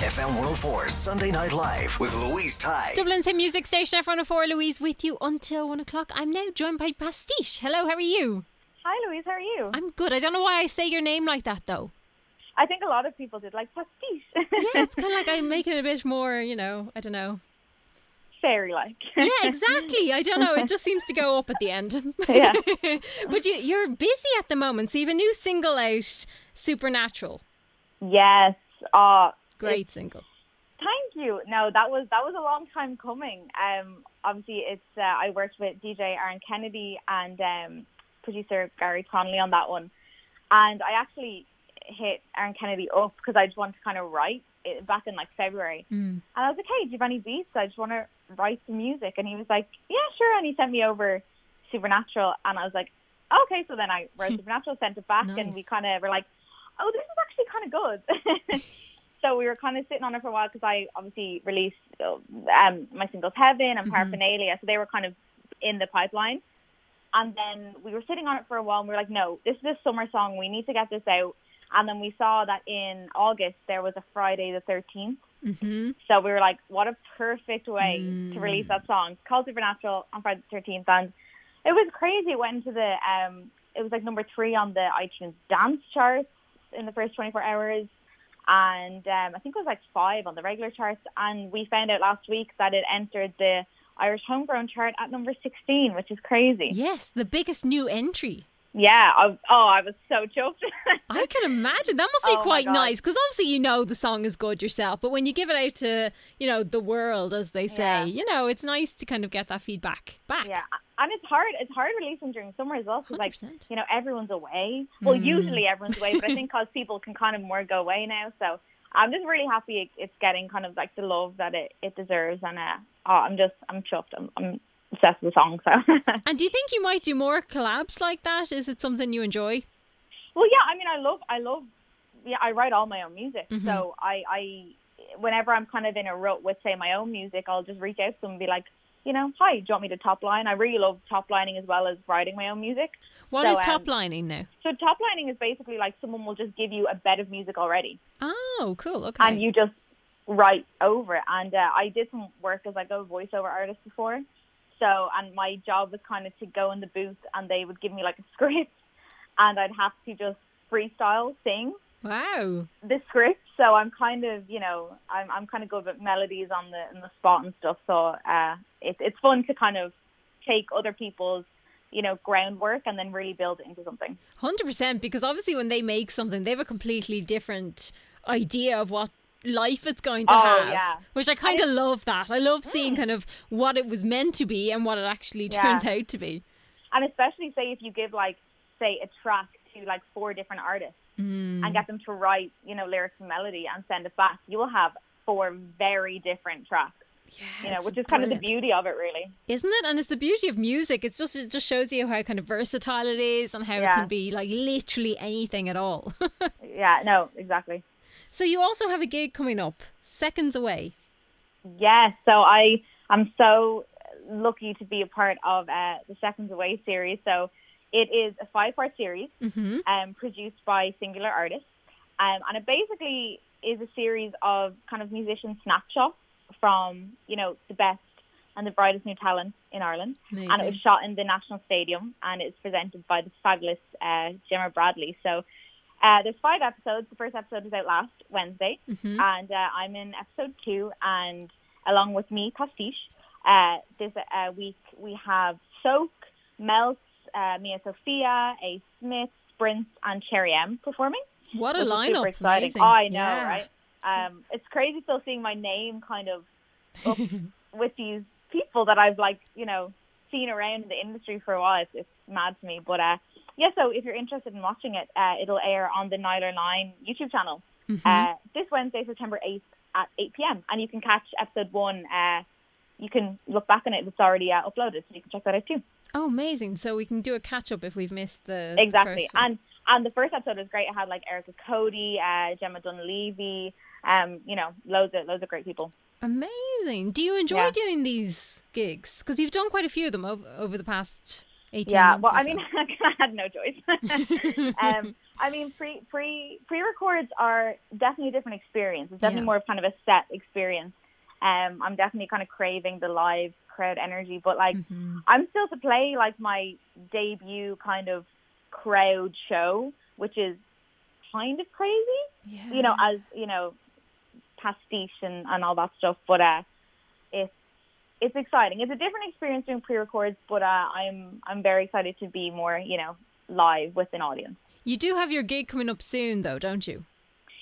FM 104 Sunday Night Live with Louise Ty. Dublin's hit music station F104 Louise with you until one o'clock. I'm now joined by Pastiche. Hello, how are you? Hi, Louise. How are you? I'm good. I don't know why I say your name like that though. I think a lot of people did like pastiche. Yeah, it's kind of like I'm making it a bit more, you know, I don't know. Fairy like. Yeah, exactly. I don't know. It just seems to go up at the end. Yeah. but you, you're busy at the moment. So you have a new single out, Supernatural. yes. Uh, Great single. thank you. No, that was that was a long time coming. Um, obviously, it's uh, I worked with DJ Aaron Kennedy and um, producer Gary Connolly on that one, and I actually hit Aaron Kennedy up because I just wanted to kind of write it back in like February, and I was like, hey, do you have any beats? I just want to write some music, and he was like, yeah, sure, and he sent me over Supernatural, and I was like, okay, so then I wrote Supernatural, sent it back, Nice. and we kind of were like, oh, this is actually kind of good. so we were kind of sitting on it for a while because I obviously released uh, um, my singles Heaven and Paraphernalia, so they were kind of in the pipeline. And then we were sitting on it for a while, and we were like, no, this is a summer song. We need to get this out. And then we saw that in August there was a Friday the 13th. Mm-hmm. So we were like, what a perfect way to release that song. It's called Supernatural on Friday the 13th. And it was crazy. It went into the, um, it was like number three on the iTunes dance charts in the first 24 hours. And um, I think it was like five on the regular charts. And we found out last week that it entered the Irish Homegrown chart at number 16, which is crazy. Yes, the biggest new entry. Yeah. I, oh, I was so chuffed. I can imagine that must be Oh quite nice because obviously you know the song is good yourself, but when you give it out to you know the world, as they say, Yeah. you know it's nice to kind of get that feedback back. Yeah, and it's hard. It's hard releasing during summer as well. 'cause, like you know, everyone's away. Well, Mm. usually everyone's away, but I think because people can kind of more go away now. So I'm just really happy it's getting kind of like the love that it, it deserves, and uh, oh, I'm just I'm chuffed. I'm, I'm obsessed with the song. So And do you think you might do more collabs like that? Is it something you enjoy? well, yeah. I mean, I love I love. Yeah, I write all my own music, Mm-hmm. so I I whenever I'm kind of in a rut with say my own music, I'll just reach out to them and be like. You know, hi, do you want me to top line? I really love top lining as well as writing my own music. What So, is um, top lining now? So top lining is basically like someone will just give you a bed of music already, Oh, cool. Okay. and you just write over it. And uh, I did some work as like a voiceover artist before, so and my job was kind of to go in the booth and they would give me like a script, and I'd have to just freestyle sing wow. the script. So I'm kind of you know I'm I'm kind of good with melodies on the in the spot and stuff. So uh, it's it's fun to kind of take other people's you know groundwork and then really build it into something. Hundred percent. Because obviously, when they make something, they have a completely different idea of what life it's going to Oh, have. yeah. Which I kind of love. That I love seeing kind of what it was meant to be and what it actually Yeah. turns out to be. and especially say if you give like say a track to like four different artists Mm. and get them to write you know lyrics and melody and send it back you will have four very different tracks you know which is kind of the beauty of it really Isn't it? And it's the beauty of music. It's just it just shows you how kind of versatile it is and how it can be like literally anything at all. yeah no exactly so you also have a gig coming up, seconds away. yes so i am so lucky to be a part of uh, the seconds away series. So it is a five part series Mm-hmm. um, produced by singular artists. Um, and it basically is a series of kind of musician snapshots from you know the best and the brightest new talent in Ireland. And it was shot in the National Stadium and it's presented by the fabulous uh, Gemma Bradley. So Uh, there's five episodes. The first episode was out last Wednesday, and uh, I'm in episode two. And along with me, Pastiche, uh, this uh, week we have Soak, Melts, uh, Mia Sophia, A. Smith, Sprints, and Cherry M performing. What a lineup! Super exciting. Amazing. Oh, I know, Yeah. right? Um, it's crazy still seeing my name kind of up with these people that I've like, you know, seen around in the industry for a while. It's, it's mad to me. But uh, yeah, so if you're interested in watching it, uh, it'll air on the Nialler9 YouTube channel Mm-hmm. uh, this Wednesday, September 8th at 8 p.m. And you can catch episode one. Uh, you can look back on it. It's already uh, uploaded, so you can check that out too. Oh, amazing! So we can do a catch up if we've missed the the Exactly. first. And and the first episode was great. It had like Erica Cody, uh, Gemma Dunleavy, um, you know, loads of loads of great people. Amazing. Do you enjoy Yeah. doing these gigs? Because you've done quite a few of them over, over the past 18 Yeah, well, I so. mean, I had no choice. um, I mean, pre pre pre records are definitely a different experience. It's definitely Yeah. more of kind of a set experience. Um, I'm definitely kind of craving the live crowd energy, but like, Mm-hmm. I'm still to play like my debut kind of crowd show, which is kind of crazy. yeah. You know, as you know, pastiche and, and all that stuff. But uh, it's it's exciting. It's a different experience doing pre-records, but uh, I'm I'm very excited to be more, you know, live with an audience. you do have your gig coming up soon, though, don't you?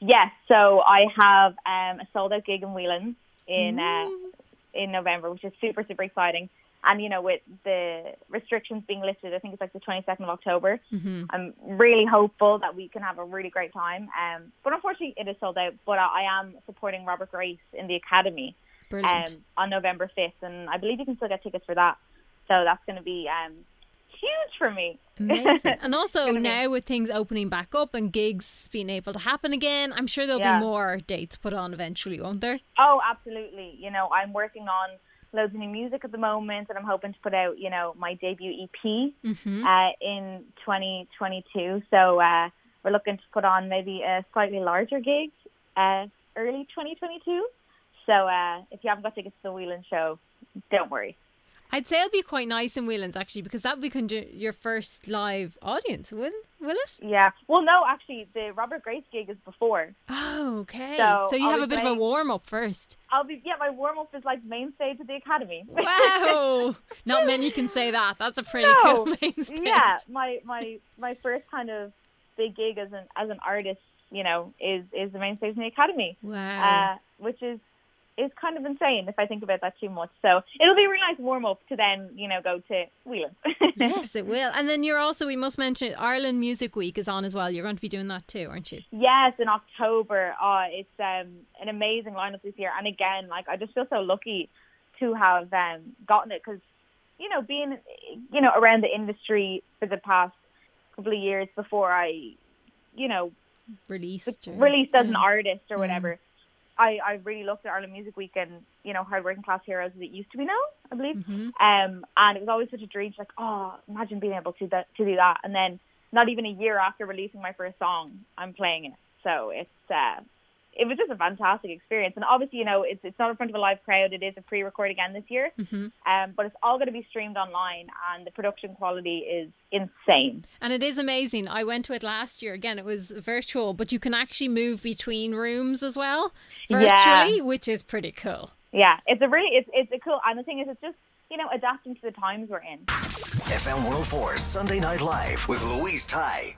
Yes, so I have um, a sold out gig in Whelan in uh, in November, which is super super exciting. And you know, with the restrictions being lifted, I think it's like the 22nd of October. Mm-hmm. I'm really hopeful that we can have a really great time. Um, but unfortunately, it is sold out. But I, I am supporting Robert Grace in the Academy um, on November 5th, and I believe you can still get tickets for that. So that's going to be um, huge for me. Amazing. And also gonna be- now with things opening back up and gigs being able to happen again, I'm sure there'll Yeah. be more dates put on eventually, won't there? Oh, absolutely. You know, I'm working on loads of new music at the moment, and I'm hoping to put out, you know, my debut EP Mm-hmm. uh, in 2022. So uh, we're looking to put on maybe a slightly larger gig uh, early 2022. So uh, if you haven't got tickets to the Whelan show, don't worry. I'd say it'll be quite nice in Whelan's actually because that would be kind of your first live audience, will, will it? Yeah. Well, no, actually, the Robert Grace gig is before. Oh, okay. So, So, you I'll have a bit of a warm up first. I'll be yeah. My warm up is like main stage at the Academy. Wow. Not many can say that. That's a pretty No. cool main stage. yeah, my my my first kind of big gig as an as an artist, you know, is is the main stage in the Academy. Wow. uh, which is is kind of insane if I think about that too much. So it'll be a really nice warm up to then you know go to Whelan. yes, it will. And then you're also, we must mention, Ireland Music Week is on as well. You're going to be doing that too, aren't you? yes, in October. Oh, it's um, an amazing lineup this year, and again, like I just feel so lucky to have um, gotten it because you know being you know around the industry for the past couple of years before I you know Released. or- released as an artist or whatever. I, I really looked at Ireland Music Week and, you know, Hard Working Class Heroes as it used to be now, I believe. Mm-hmm. Um, and it was always such a dream, like, oh, imagine being able to that, to do that. And then not even a year after releasing my first song, I'm playing it. So it's, uh, it was just a fantastic experience. And obviously, you know, it's, it's not in front of a live crowd. It is a pre-record again this year. Mm-hmm. Um, but it's all going to be streamed online and the production quality is insane. And it is amazing. I went to it last year. Again, it was virtual, but you can actually move between rooms as well virtually, Yeah. which is pretty cool. Yeah, it's a really, it's, it's a cool, and the thing is, it's just, you know, adapting to the times we're in. FM104 Sunday Night Live with Louise Ty.